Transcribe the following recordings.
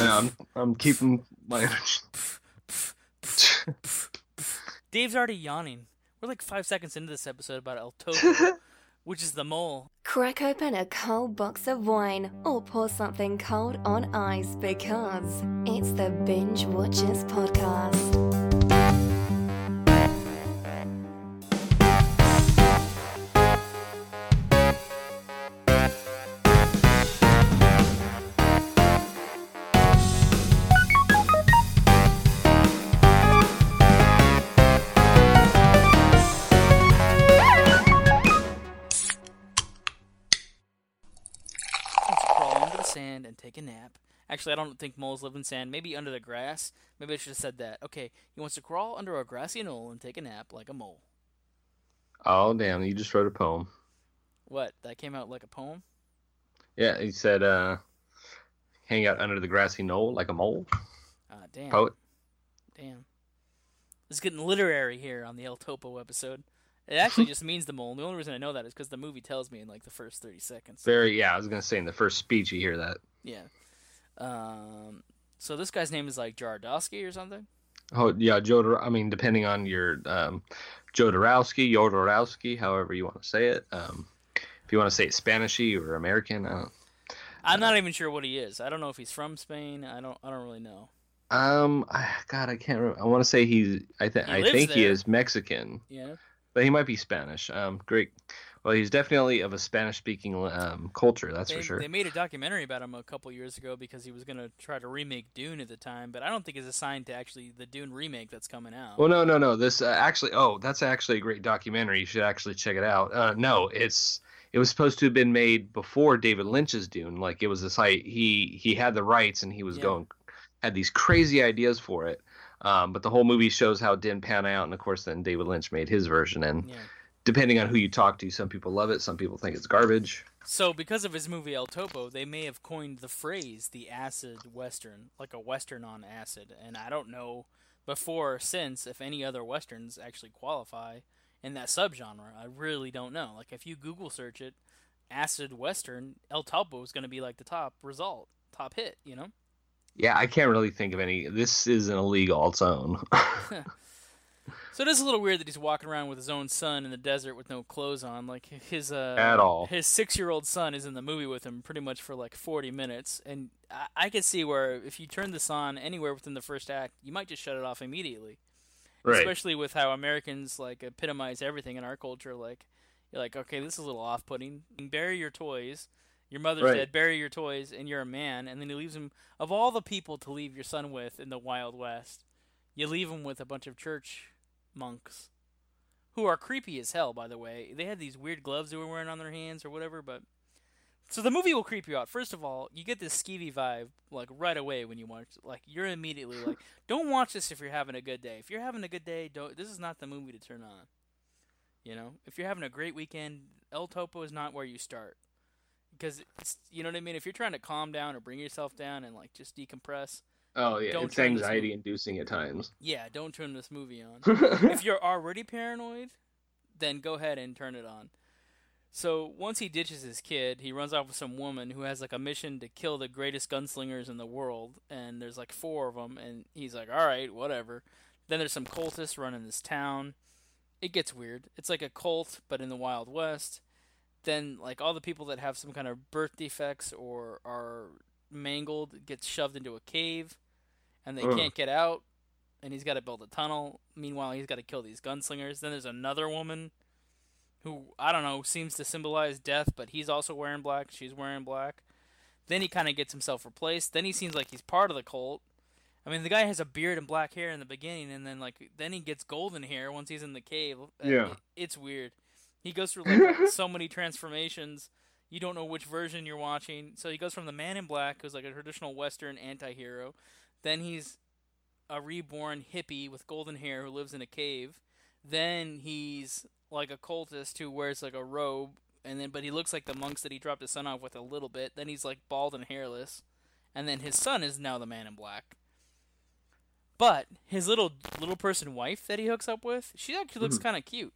And I'm I'm keeping my energy. Dave's already yawning. We're like five seconds into this episode about El Topo, which is the mole. Crack open a cold box of wine or pour something cold on ice because it's the Binge Watchers Podcast. Actually, I don't think moles live in sand. Maybe under the grass. Maybe I should have said that. Okay, he wants to crawl under a grassy knoll and take a nap like a mole. Oh damn! You just wrote a poem. What? That came out like a poem? Yeah, he said, uh, "Hang out under the grassy knoll like a mole." Ah, damn. Poet. Damn. It's getting literary here on the El Topo episode. It actually just means the mole. And the only reason I know that is because the movie tells me in like the first 30 seconds. Very. Yeah, I was gonna say in the first speech you hear that. Yeah. Um, so this guy's name is like Jarodowski or something? Oh yeah, Joe. I mean, depending on your um, Jodorowsky, Jodorowsky, however you want to say it. Um, if you want to say it Spanishy or American, I don't. I'm not even sure what he is. I don't know if he's from Spain. I don't. I don't really know. Um, I, God, I can't. Remember. I want to say he's. I think. He I think he there. is Mexican, Yeah. But he might be Spanish. Um, great. Well, he's definitely of a Spanish-speaking um, culture. That's They, for sure. they made a documentary about him a couple years ago because he was going to try to remake Dune at the time, but I don't think it's assigned to actually the Dune remake that's coming out. Well, no, no, no. This uh, actually. Oh, that's actually a great documentary. You should actually check it out. Uh, no, it's. It was supposed to have been made before David Lynch's Dune. Like it was this. Like, he he had the rights and he was Yeah. going had these crazy ideas for it. Um, but the whole movie shows how it didn't pan out, and of course, then David Lynch made his version. And yeah. depending on who you talk to, some people love it, some people think it's garbage. So, because of his movie El Topo, they may have coined the phrase the acid western, like a western on acid. And I don't know before or since if any other westerns actually qualify in that subgenre. I really don't know. Like, if you Google search it, acid western, El Topo is going to be like the top result, top hit, you know? Yeah, I can't really think of any. This is an league all its own. So it is a little weird that he's walking around with his own son in the desert with no clothes on. Like his uh, At all. His six-year-old son is in the movie with him pretty much for like forty minutes, and I, I could see where if you turn this on anywhere within the first act, you might just shut it off immediately. right. Especially with how Americans like epitomize everything in our culture. Like you're like, okay, this is a little off-putting. Bury your toys. Your mother's Right. dead. Bury your toys, and you're a man. And then he leaves him. Of all the people to leave your son with in the Wild West, you leave him with a bunch of church monks, who are creepy as hell. By the way, they had these weird gloves they were wearing on their hands or whatever. But so the movie will creep you out. First of all, you get this skeevy vibe like right away when you watch. Like you're immediately like, don't watch this if you're having a good day. If you're having a good day, don't. This is not the movie to turn on. You know, if you're having a great weekend, El Topo is not where you start. Because you know what I mean. If you're trying to calm down or bring yourself down and like just decompress, oh yeah, don't it's anxiety inducing at times. yeah, don't turn this movie on. if you're already paranoid, then go ahead and turn it on. So once he ditches his kid, he runs off with some woman who has like a mission to kill the greatest gunslingers in the world, and there's like four of them, and he's like, "All right, whatever." Then there's some cultists running this town. It gets weird. It's like a cult, but in the Wild West. Then like all the people that have some kind of birth defects or are mangled get shoved into a cave, and they Ugh. can't get out and he's got to build a tunnel. Meanwhile, he's got to kill these gunslingers. Then there's another woman who I don't know seems to symbolize death, but he's also wearing black. She's wearing black. Then he kind of gets himself replaced. Then he seems like he's part of the cult. I mean, the guy has a beard and black hair in the beginning, and then like then he gets golden hair once he's in the cave. Yeah. it's weird. He goes through like so many transformations. You don't know which version you're watching. So he goes from the Man in Black, who's like a traditional Western anti-hero. Then he's a reborn hippie with golden hair who lives in a cave. Then he's like a cultist who wears like a robe, and then but he looks like the monks that he dropped his son off with a little bit. Then he's like bald and hairless, and then his son is now the Man in Black. But his little little person wife that he hooks up with, she actually looks mm-hmm. kind of cute.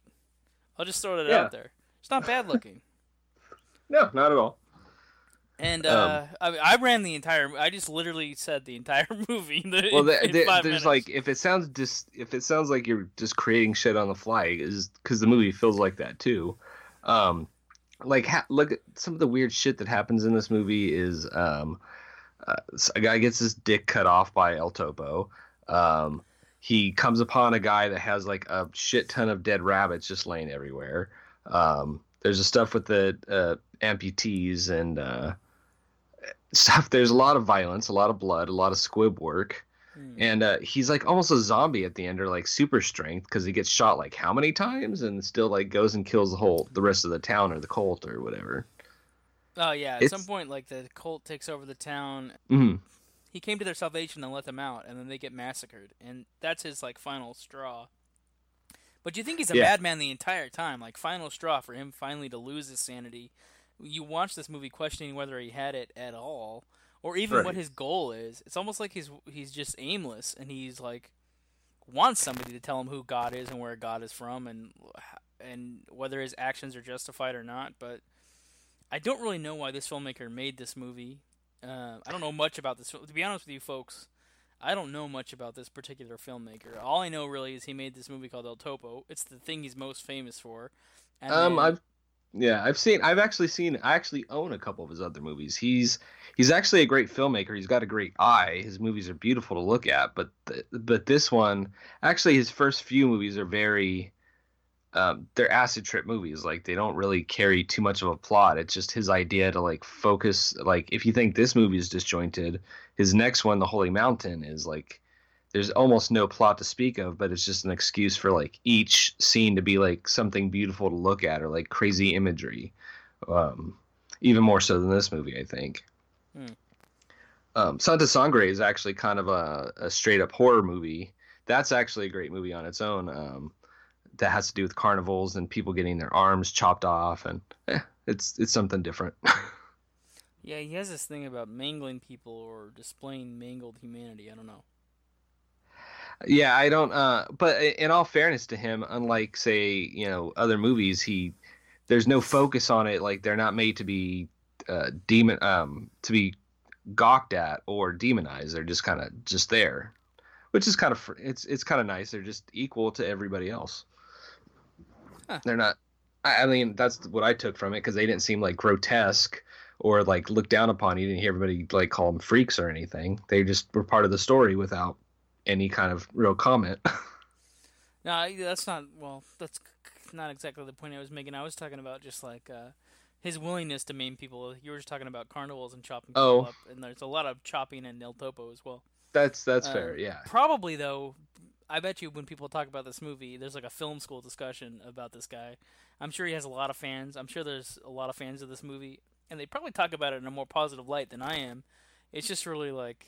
I'll just throw that Yeah. out there. It's not bad looking. No, not at all. And Um, uh, I, I ran the entire. I just literally said the entire movie. In the, well, in, there, in there- five there's minutes. like if it sounds just if it sounds like you're just creating shit on the fly, is because the movie feels like that too. Um, like ha- look at some of the weird shit that happens in this movie is um, uh, a guy gets his dick cut off by El Topo. Um, he comes upon a guy that has like a shit ton of dead rabbits just laying everywhere. Um, there's the stuff with the uh, amputees and uh, stuff. There's a lot of violence, a lot of blood, a lot of squib work Hmm. and uh, he's like almost a zombie at the end, or like super strength, because he gets shot like how many times, and still like goes and kills the whole the rest of the town or the cult or whatever. Oh yeah, at it's- some point, like the cult takes over the town. hmm He came to their salvation and let them out, and then they get massacred, and that's his like final straw. But you think he's a Yeah. madman the entire time? Like final straw for him finally to lose his sanity. You watch this movie questioning whether he had it at all, or even what his goal is. It's almost like he's he's just aimless, and he's like wants somebody to tell him who God is and where God is from, and and whether his actions are justified or not. But I don't really know why this filmmaker made this movie. Uh, I don't know much about this. To be honest with you, folks, I don't know much about this particular filmmaker. All I know really is he made this movie called El Topo. It's the thing he's most famous for. And Um, then- I've yeah, I've seen, I've actually seen, I actually own a couple of his other movies. He's he's actually a great filmmaker. He's got a great eye. His movies are beautiful to look at. But th- but this one, actually, his first few movies are very. Um, they're acid trip movies. Like they don't really carry too much of a plot. It's just his idea to like focus. Like if you think this movie is disjointed, his next one, The Holy Mountain, is like there's almost no plot to speak of, but it's just an excuse for like each scene to be like something beautiful to look at or like crazy imagery. Um, even more so than this movie, I think. Hmm. Um, Santa Sangre is actually kind of a, a straight up horror movie. That's actually a great movie on its own. Um, that has to do with carnivals and people getting their arms chopped off, and eh, it's it's something different. yeah, he has this thing about mangling people or displaying mangled humanity. I don't know. Yeah, I don't. Uh, but in all fairness to him, unlike say you know other movies, he there's no focus on it. Like they're not made to be uh, demon um, to be gawked at or demonized. They're just kind of just there, which is kind of it's it's kind of nice. They're just equal to everybody else. Huh. They're not. I I mean, that's what I took from it because they didn't seem like grotesque or like looked down upon. You didn't hear everybody like call them freaks or anything. They just were part of the story without any kind of real comment. No, that's not. Well, that's not exactly the point I was making. I was talking about just like uh, his willingness to maim people. You were just talking about carnivals and chopping people Oh. up, and there's a lot of chopping in El Topo as well. that's that's Uh, fair. Yeah. Probably though, I bet you when people talk about this movie, there's like a film school discussion about this guy. I'm sure he has a lot of fans. I'm sure there's a lot of fans of this movie, and they probably talk about it in a more positive light than I am. It's just really like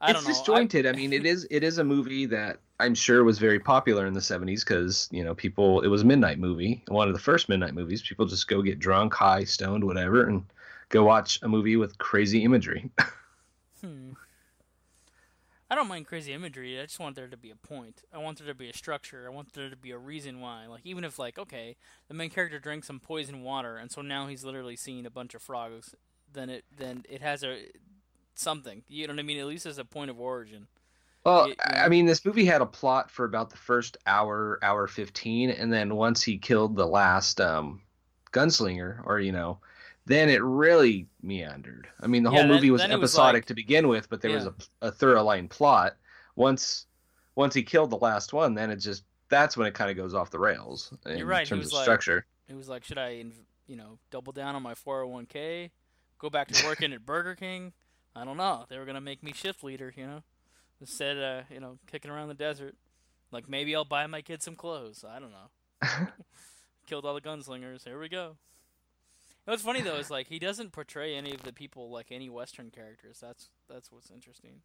I it's don't know. I- disjointed. I, mean, it is it is a movie that I'm sure was very popular in the 70s because you know people. It was a midnight movie, one of the first midnight movies. People just go get drunk, high, stoned, whatever, and go watch a movie with crazy imagery. Hmm. I don't mind crazy imagery. I just want there to be a point. I want there to be a structure. I want there to be a reason why. Like even if like okay, the main character drank some poison water and so now he's literally seeing a bunch of frogs, then it then it has a something. You know what I mean? At least as a point of origin. Well, Y- I I mean, this movie had a plot for about the first hour, hour fifteen, and then once he killed the last um, gunslinger, or you know, then it really meandered. I mean, the Yeah, whole then- movie was then it was episodic like- to begin with, but there was a, a thorough line plot. Once, once he killed the last one, then it just that's when it kind of goes off the rails in You're right, terms was of like- structure. It was like, should I, you know, double down on my 401k, go back to working at Burger King? I don't know. They were gonna make me shift leader, you know. Instead, uh, you know, kicking around the desert. Like maybe I'll buy my kid some clothes. I don't know. Killed all the gunslingers. Here we go. What's funny though is like he doesn't portray any of the people like any Western characters. That's that's what's interesting.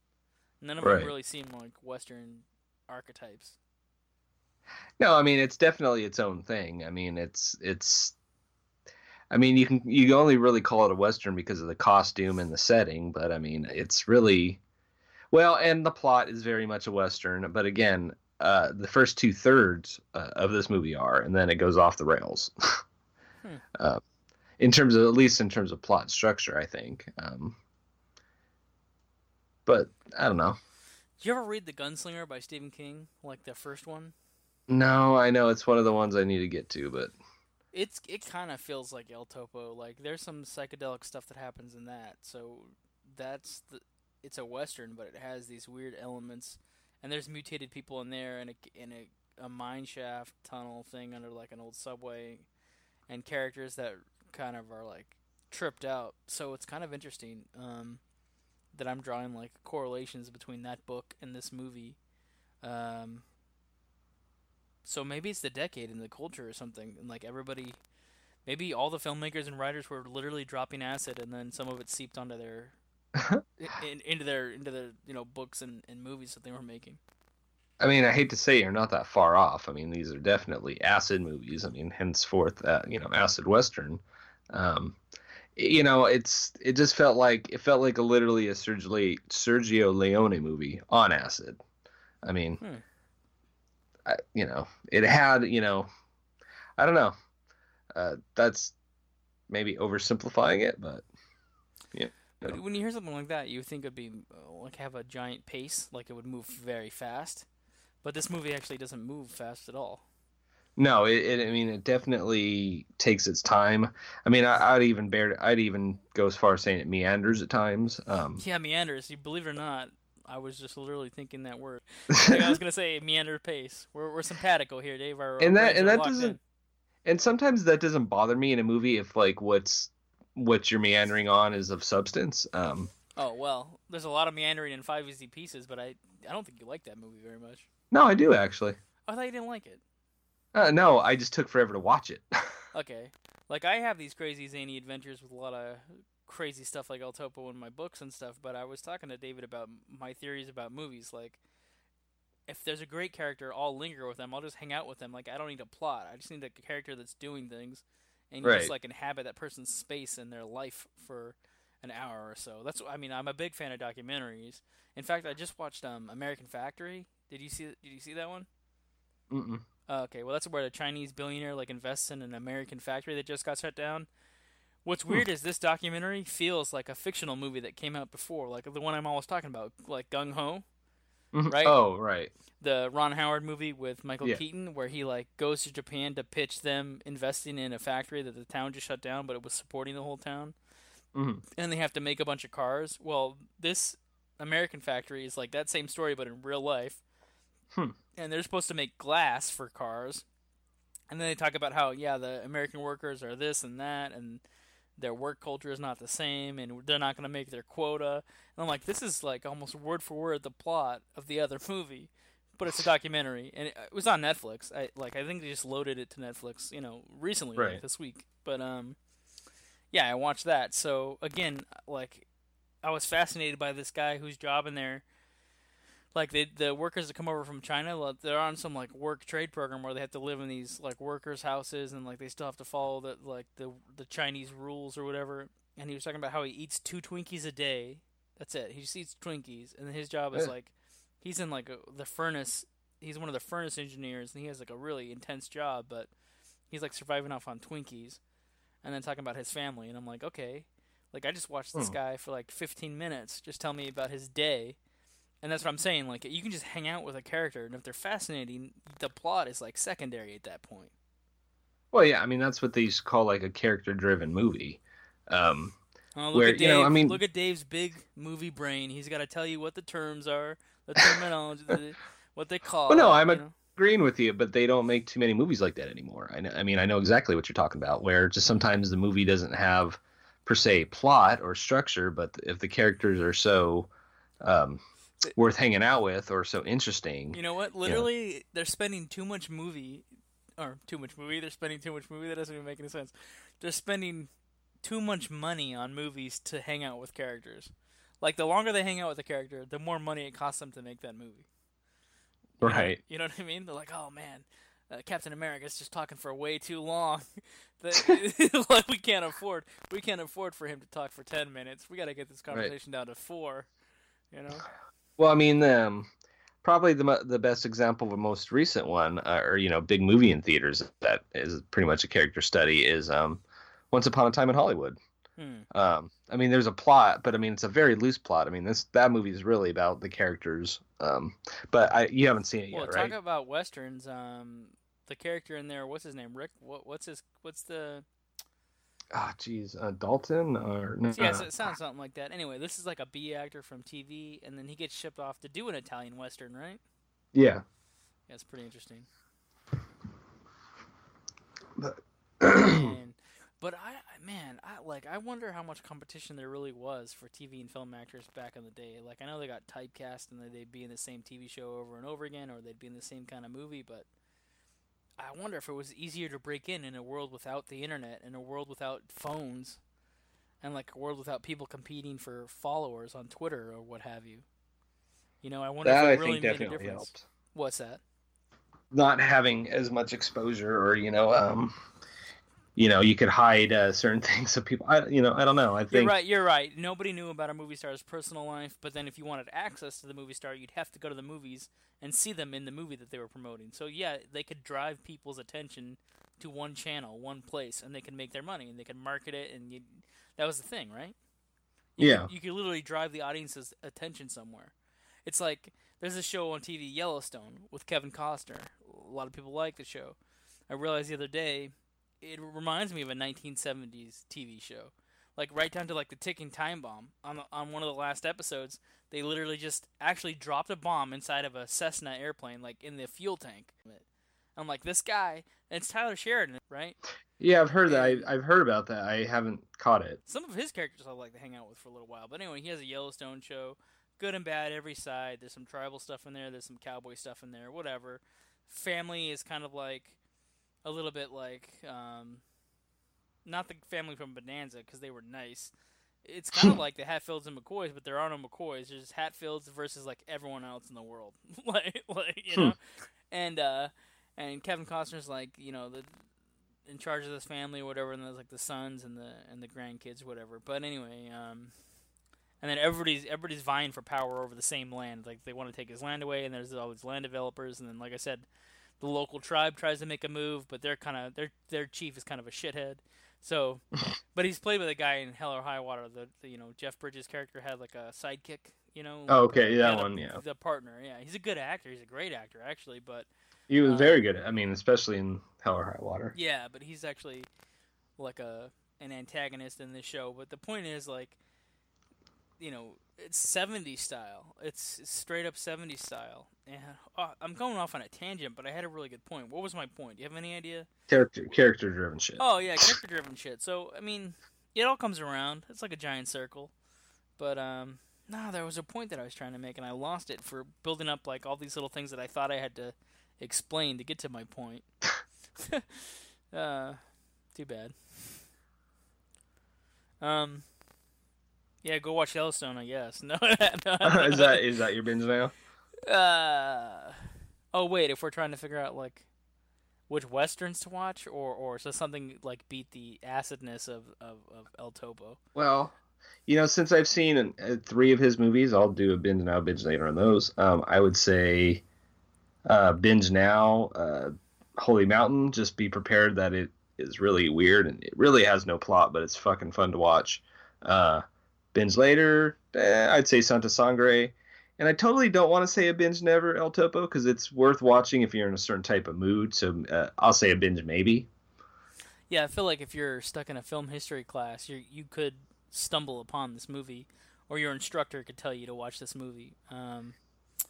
None of Right. them really seem like Western archetypes. No, I mean it's definitely its own thing. I mean it's it's I mean you can you only really call it a western because of the costume and the setting, but I mean it's really well, and the plot is very much a western, but again, uh, the first two thirds uh, of this movie are, and then it goes off the rails. Hmm. uh, in terms of at least in terms of plot structure, I think. Um, but I don't know. Did you ever read The Gunslinger by Stephen King, like the first one? No, I know it's one of the ones I need to get to, but It's it kind of feels like El Topo. Like there's some psychedelic stuff that happens in that. So that's the it's a western, but it has these weird elements, and there's mutated people in there, and a in a, a mine shaft tunnel thing under like an old subway, and characters that kind of are like tripped out. So it's kind of interesting um, that I'm drawing like correlations between that book and this movie. Um, so maybe it's the decade and the culture or something, and like everybody, maybe all the filmmakers and writers were literally dropping acid, and then some of it seeped onto their in, into their into their you know books and, and movies that they were making. I mean, I hate to say you're not that far off. I mean, these are definitely acid movies. I mean, henceforth, uh, you know, acid western. Um, you know, it's it just felt like it felt like a literally a Sergio Sergio Leone movie on acid. I mean, Hmm. I, you know, it had you know, I don't know. Uh, that's maybe oversimplifying it, but yeah. But Yeah. When you hear something like that, you think it'd be uh, like have a giant pace, like it would move very fast. But this movie actually doesn't move fast at all. No, it, it. I mean, it definitely takes its time. I mean, I, I'd even bear. I'd even go as far as saying it meanders at times. Um, Yeah, meanders. You believe it or not, I was just literally thinking that word. Like, I was gonna say meander pace. We're we're simpatico here, Dave. Our, And that- and that doesn't- in. and sometimes that doesn't bother me in a movie if like what's what you're meandering on is of substance. Um, Oh well, there's a lot of meandering in Five Easy Pieces, but I I don't think you like that movie very much. no, I do actually. I thought you didn't like it. Uh, no, I just took forever to watch it. Okay. Like I have these crazy zany adventures with a lot of crazy stuff like El Topo in my books and stuff, but I was talking to David about my theories about movies. Like, if there's a great character, I'll linger with them. I'll just hang out with them. Like, I don't need a plot. I just need a character that's doing things, and you Right. just like inhabit that person's space and their life for an hour or so. That's I mean, I'm a big fan of documentaries. In fact, I just watched um, American Factory. Did you see? Did you see that one? Mm-mm. Uh, okay, well that's where a Chinese billionaire like invests in an American factory that just got shut down. What's Hmm. weird is this documentary feels like a fictional movie that came out before, like the one I'm always talking about, like Gung Ho, Mhm. Right? Oh, right. the Ron Howard movie with Michael Yeah. Keaton, where he like goes to Japan to pitch them investing in a factory that the town just shut down, but it was supporting the whole town, hmm and they have to make a bunch of cars. Well, this American factory is like that same story, but in real life. Hmm. And they're supposed to make glass for cars. And then they talk about how, yeah, the American workers are this and that, and their work culture is not the same, and they're not going to make their quota. And I'm like, this is like almost word for word the plot of the other movie, but it's a documentary, and it, it was on Netflix. I like, I think they just loaded it to Netflix, you know, recently, like this week. But um, yeah, I watched that. So again, like, I was fascinated by this guy whose job in there like the the workers that come over from China, they're on some like work trade program where they have to live in these like workers' houses and like they still have to follow the like the the Chinese rules or whatever. And he was talking about how he eats two Twinkies a day. That's it. He just eats Twinkies, and his job is like he's in like a, the furnace. He's one of the furnace engineers, and he has like a really intense job, but he's like surviving off on Twinkies, and then talking about his family. And I'm like, okay, like I just watched this Hmm. guy for like 15 minutes, just tell me about his day. And that's what I'm saying. Like you can just hang out with a character, and if they're fascinating, the plot is like secondary at that point. Well, yeah. I mean, that's what to call like a character-driven movie. Um, look Where, at Dave. you know, I mean- look at Dave's big movie brain. He's got to tell you what the terms are, the terminology, the, what they call. Well, no, I'm you know? agreeing with you, but they don't make too many movies like that anymore. I know, I mean, I know exactly what you're talking about. Where just sometimes the movie doesn't have per se plot or structure, but if the characters are so um, worth hanging out with or so interesting, You know what? Literally, they're spending too much movie, or too much movie. They're spending too much movie. That doesn't even make any sense. They're spending too much money on movies to hang out with characters. Like the longer they hang out with a character, the more money it costs them to make that movie. You know- right? You know what I mean? They're like, oh man, uh, Captain America's just talking for way too long. that like we can't afford. We can't afford for him to talk for ten minutes. We got to get this conversation down to four. You know? Well, I mean, um, probably the the best example of a most recent one, uh, or you know, big movie in theaters that is pretty much a character study is um, Once Upon a Time in Hollywood. Hmm. Um, I mean, there's a plot, but I mean, it's a very loose plot. I mean, this that movie is really about the characters. Um, but I you haven't seen it Well, yet, right? talk about westerns. Um, the character in there, what's his name? Rick. What, what's his? What's the? Ah, jeez, uh, Dalton or no? Yeah, it sounds something like that. Anyway, this is like a B actor from TV, and then he gets shipped off to do an Italian western, right? yeah. Yeah, pretty interesting. But- Man, but I, I- man, I like. I wonder how much competition there really was for TV and film actors back in the day. Like, I know they got typecast and they'd be in the same TV show over and over again, or they'd be in the same kind of movie. But I wonder if it was easier to break in in a world without the internet, in a world without phones, and like a world without people competing for followers on Twitter or what have you. You know, I wonder that if I really made a difference. helped. What's that? Not having as much exposure, or you know, um, you know, you could hide uh, certain things so people. I, you know, I don't know. I think You're right. You're right. Nobody knew about a movie star's personal life, but then if you wanted access to the movie star, you'd have to go to the movies and see them in the movie that they were promoting. So yeah, they could drive people's attention to one channel, one place, and they can make their money and they can market it. And you, that was the thing, right? You Yeah. Could, you could literally drive the audience's attention somewhere. It's like there's a show on TV, Yellowstone, with Kevin Costner. A lot of people like the show. I realized the other day it reminds me of a 1970s TV show. Like right down to like the ticking time bomb on the, on one of the last episodes, they literally just actually dropped a bomb inside of a Cessna airplane, like in the fuel tank. I'm like, this guy, and it's Tyler Sheridan, right? yeah, I've heard that. I, I've heard about that. I haven't caught it. Some of his characters I like to hang out with for a little while. But anyway, he has a Yellowstone show, good and bad every side. There's some tribal stuff in there. There's some cowboy stuff in there. Whatever. Family is kind of like a little bit like um, not the family from Bonanza because they were nice. It's kind of like the Hatfields and McCoys, but there are no McCoys. There's Hatfields versus like everyone else in the world, like like you know, and uh, and Kevin Costner's like you know the in charge of this family or whatever, and there's like the sons and the and the grandkids, whatever. But anyway, um, and then everybody's everybody's vying for power over the same land. Like they want to take his land away, and there's all these land developers, and then like I said, the local tribe tries to make a move, but they're kind of their their chief is kind of a shithead. So, but he's played with a guy in Hell or High Water. The, the you know Jeff Bridges' character had like a sidekick. You know. Oh, okay, that one, yeah. The partner, yeah, he's a good actor. He's a great actor, actually, but He was Uh, very good. I mean, especially in Hell or High Water. yeah, but he's actually like a an antagonist in this show. But the point is like you know, it's 70s style. It's straight up 70s style. And uh, I'm going off on a tangent, but I had a really good point. What was my point? Do you have any idea? Character character driven shit. Oh yeah, character driven shit. So I mean, it all comes around. It's like a giant circle. But um no, there was a point that I was trying to make and I lost it for building up like all these little things that I thought I had to explain to get to my point. uh too bad. Um yeah, go watch Yellowstone, I guess. No, no. is that is that your binge now? Uh, oh wait, if we're trying to figure out like which westerns to watch, or or so something like beat the acidness of of, of El Topo. Well, you know, since I've seen uh, three of his movies, I'll do a binge now, binge later on those. Um, I would say uh, binge now, uh, Holy Mountain. Just be prepared that it is really weird and it really has no plot, but it's fucking fun to watch. Uh, binge later, eh, I'd say Santa Sangre. And I totally don't want to say a binge never El Topo because it's worth watching if you're in a certain type of mood. So uh, I'll say a binge maybe. Yeah, I feel like if you're stuck in a film history class, you you could stumble upon this movie, or your instructor could tell you to watch this movie. Um,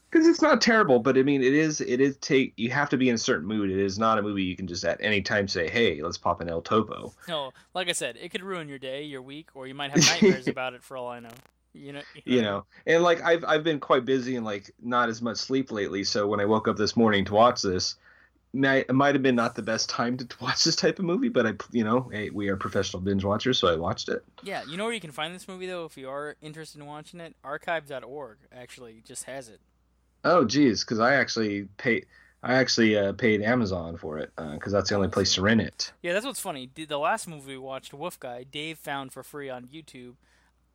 because it's not terrible but i mean it is it is take you have to be in a certain mood it is not a movie you can just at any time say hey let's pop an el topo no, like I said, it could ruin your day, your week, or you might have nightmares about it for all I know. You know, you know and like i've i've been quite busy and like not as much sleep lately so when i woke up this morning to watch this it might have been not the best time to watch this type of movie but i you know hey, we are professional binge watchers so i watched it Yeah, you know where you can find this movie though if you are interested in watching it? Archive.org actually just has it. Oh geez because i actually paid i actually uh, paid amazon for it because that's the only place to rent it Yeah, that's what's funny. The- The last movie we watched, Wolf Guy, Dave found for free on YouTube.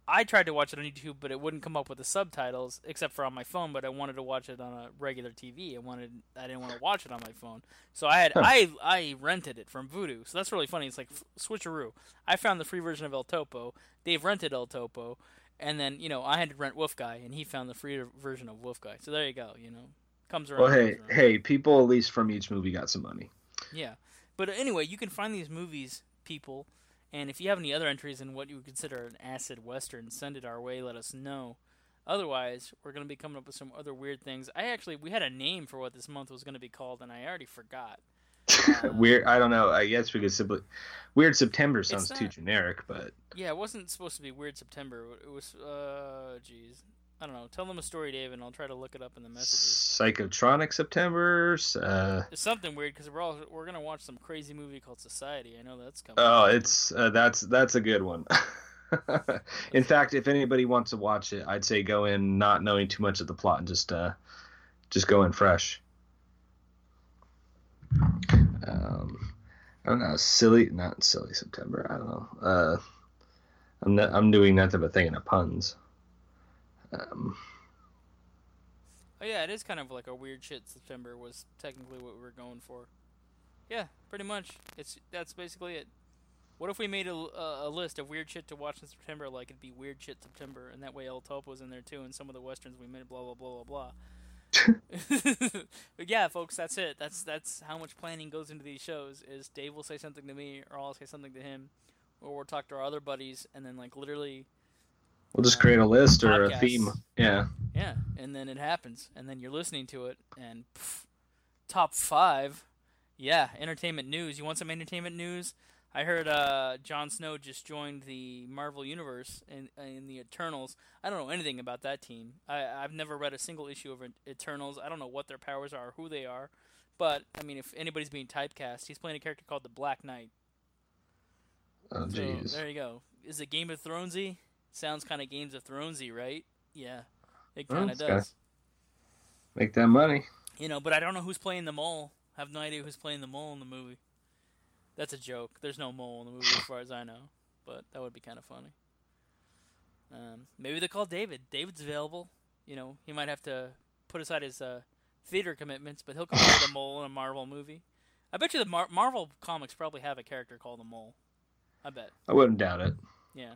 I tried to watch it on YouTube, but it wouldn't come up with the subtitles except for on my phone. But I wanted to watch it on a regular TV. I wanted, I didn't want to watch it on my phone, so I had, Huh. I, I rented it from Vudu. So that's really funny. It's like f- switcheroo. I found the free version of El Topo. Dave rented El Topo, and then you know I had to rent Wolf Guy, and he found the free version of Wolf Guy. So there you go. You know, comes around. Well, hey, around. hey, people at least from each movie got some money. Yeah. But anyway, you can find these movies, people, and if you have any other entries in what you would consider an acid western, send it our way, let us know. Otherwise, we're going to be coming up with some other weird things. I actually we had a name for what this month was going to be called and I already forgot. Weird. I don't know. I guess we could simply. Weird September sounds too generic, but Yeah, it wasn't supposed to be Weird September. It was uh jeez. I don't know. Tell them a story, Dave, and I'll try to look it up in the messages. Psychotronic September. Uh, It's something weird because we're all we're gonna watch some crazy movie called Society. I know that's coming. oh, it's uh, that's that's a good one. in fact, if anybody wants to watch it, I'd say go in not knowing too much of the plot and just uh, just go in fresh. Um, I don't know, silly, not silly September. I don't know. Uh, I'm not, I'm doing nothing but thinking of puns. Um, Oh yeah, it is kind of like a weird shit. September was technically what we were going for. Yeah, pretty much. It's that's basically it. What if we made a, a, list of weird shit to watch in September? Like it'd be weird shit September, and that way El Topo's in there too, and some of the westerns we made. Blah blah blah blah blah. but yeah, folks, that's it. That's that's how much planning goes into these shows. Is Dave will say something to me, or I'll say something to him, or we'll talk to our other buddies, and then like literally we'll just uh, create a list or a theme. Yeah. Yeah, and then it happens, and then you're listening to it, and pff, top five, yeah, entertainment news. You want some entertainment news? I heard uh, Jon Snow just joined the Marvel Universe in in the Eternals. I don't know anything about that team. I I've never read a single issue of Eternals. I don't know what their powers are, who they are, but I mean, if anybody's being typecast, he's playing a character called the Black Knight. Oh, jeez. So there you go. Is it Game of Thronesy? Sounds kind of Games of Thronesy, right? Yeah, it kind of kinda- does. Make that money. You know, but I don't know who's playing the mole. I have no idea who's playing the mole in the movie. That's a joke. There's no mole in the movie as far as I know, but that would be kind of funny. Um, maybe they call David. David's available. You know, he might have to put aside his uh, theater commitments, but he'll come play the mole in a Marvel movie. I bet you the Mar- Marvel comics probably have a character called the mole. I bet. I wouldn't doubt it. Yeah.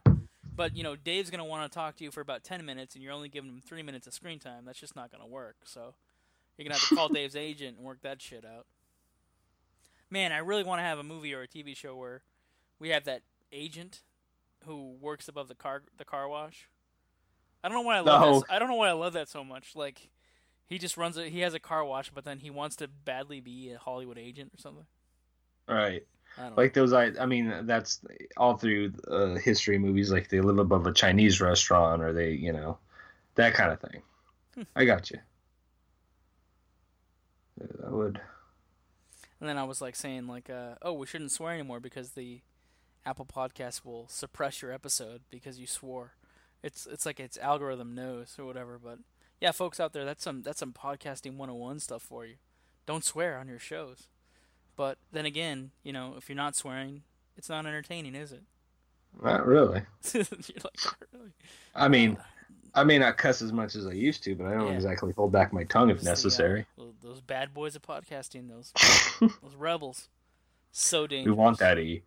But, you know, Dave's going to want to talk to you for about 10 minutes, and you're only giving him 3 minutes of screen time. That's just not going to work. So you're going to have to call Dave's agent and work that shit out. Man, I really want to have a movie or a TV show where we have that agent who works above the car the car wash. I don't know why I love No. this. I don't know why I love that so much. Like he just runs a he has a car wash, but then he wants to badly be a Hollywood agent or something. Right. Like those, I, I mean, that's all through uh, history movies. Like they live above a Chinese restaurant, or they, you know, that kind of thing. Hmm. I got you. I would. And then I was like saying like, uh, oh, we shouldn't swear anymore because the Apple Podcast will suppress your episode because you swore. It's it's like its algorithm knows or whatever. But yeah, folks out there, that's some that's some podcasting 101 stuff for you. Don't swear on your shows. But then again, you know, if you're not swearing, it's not entertaining, is it? Not really. you're like, "Not really. I mean, I may not cuss as much as I used to, but I don't Yeah. exactly hold back my tongue if uh, necessary. those- those bad boys of podcasting, those those rebels, so dangerous. we want that E.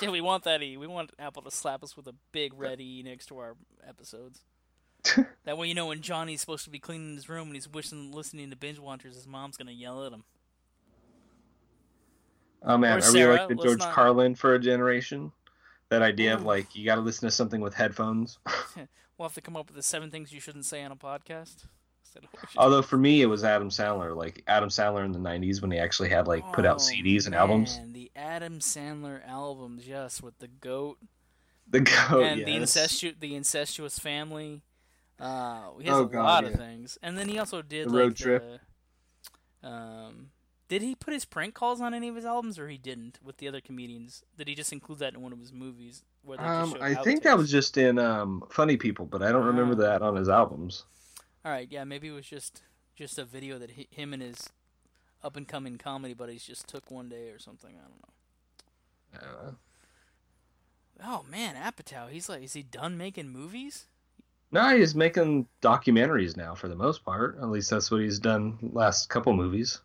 Yeah, we want that E. We want Apple to slap us with a big red E next to our episodes. that way, you know, when Johnny's supposed to be cleaning his room and he's wishing, listening to binge watchers, his mom's gonna yell at him. Oh man, Or are we like the George not- Carlin for a generation? That idea of like you got to listen to something with headphones. We'll have to come up with the seven things you shouldn't say on a podcast. Instead of what you should- Although for me, it was Adam Sandler, like Adam Sandler in the '90s when he actually had like put out Oh, CDs and albums. man, The Adam Sandler albums, yes, with the goat The goat, and the Oh, yes. incestu- the incestuous family. Uh, he has Oh, a God, lot of things, and then he also did The like road trip. the- um, did he put his prank calls on any of his albums, or he didn't with the other comedians? Did he just include that in one of his movies? Um, I think that was just in um, Funny People, but I don't remember Ah. that on his albums. All right, yeah, maybe it was just just a video that hi him and his up and coming comedy buddies just took one day or something. I don't know. Uh, Oh man, Apatow. He's like, is he done making movies? No, he's making documentaries now for the most part. At least that's what he's done last couple movies.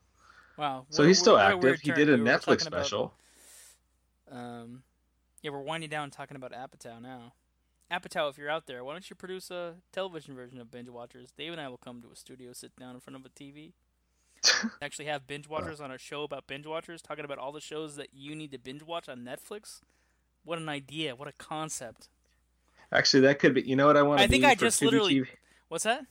Wow. So we're- he's still we're at a active. He did a We Netflix talking about- special. Um, yeah, we're winding down talking about Apatow now. Apatow, if you're out there, why don't you produce a television version of Binge Watchers? Dave and I will come to a studio, sit down in front of a TV, actually have Binge Watchers on a show about Binge Watchers, talking about all the shows that you need to binge watch on Netflix. What an idea! What a concept! Actually, that could be. You know what I want to I be think I for just literally- TV? What's that?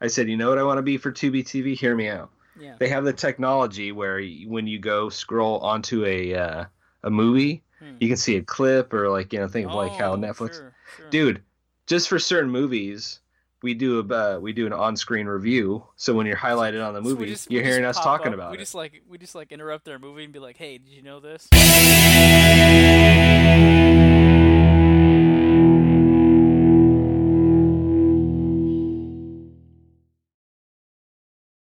I said, you know what I want to be for Tubi TV? Hear me out. Yeah. They have the technology where when you go scroll onto a uh, a movie, Hmm. you can see a clip or like you know think of like how Oh, Netflix. sure, sure. Dude, just for certain movies, we do a uh, we do an on-screen review. So when you're highlighted on the So movie, just- you're hearing us talking up- about we it. just like we just like interrupt their movie and be like, "Hey, did you know this?"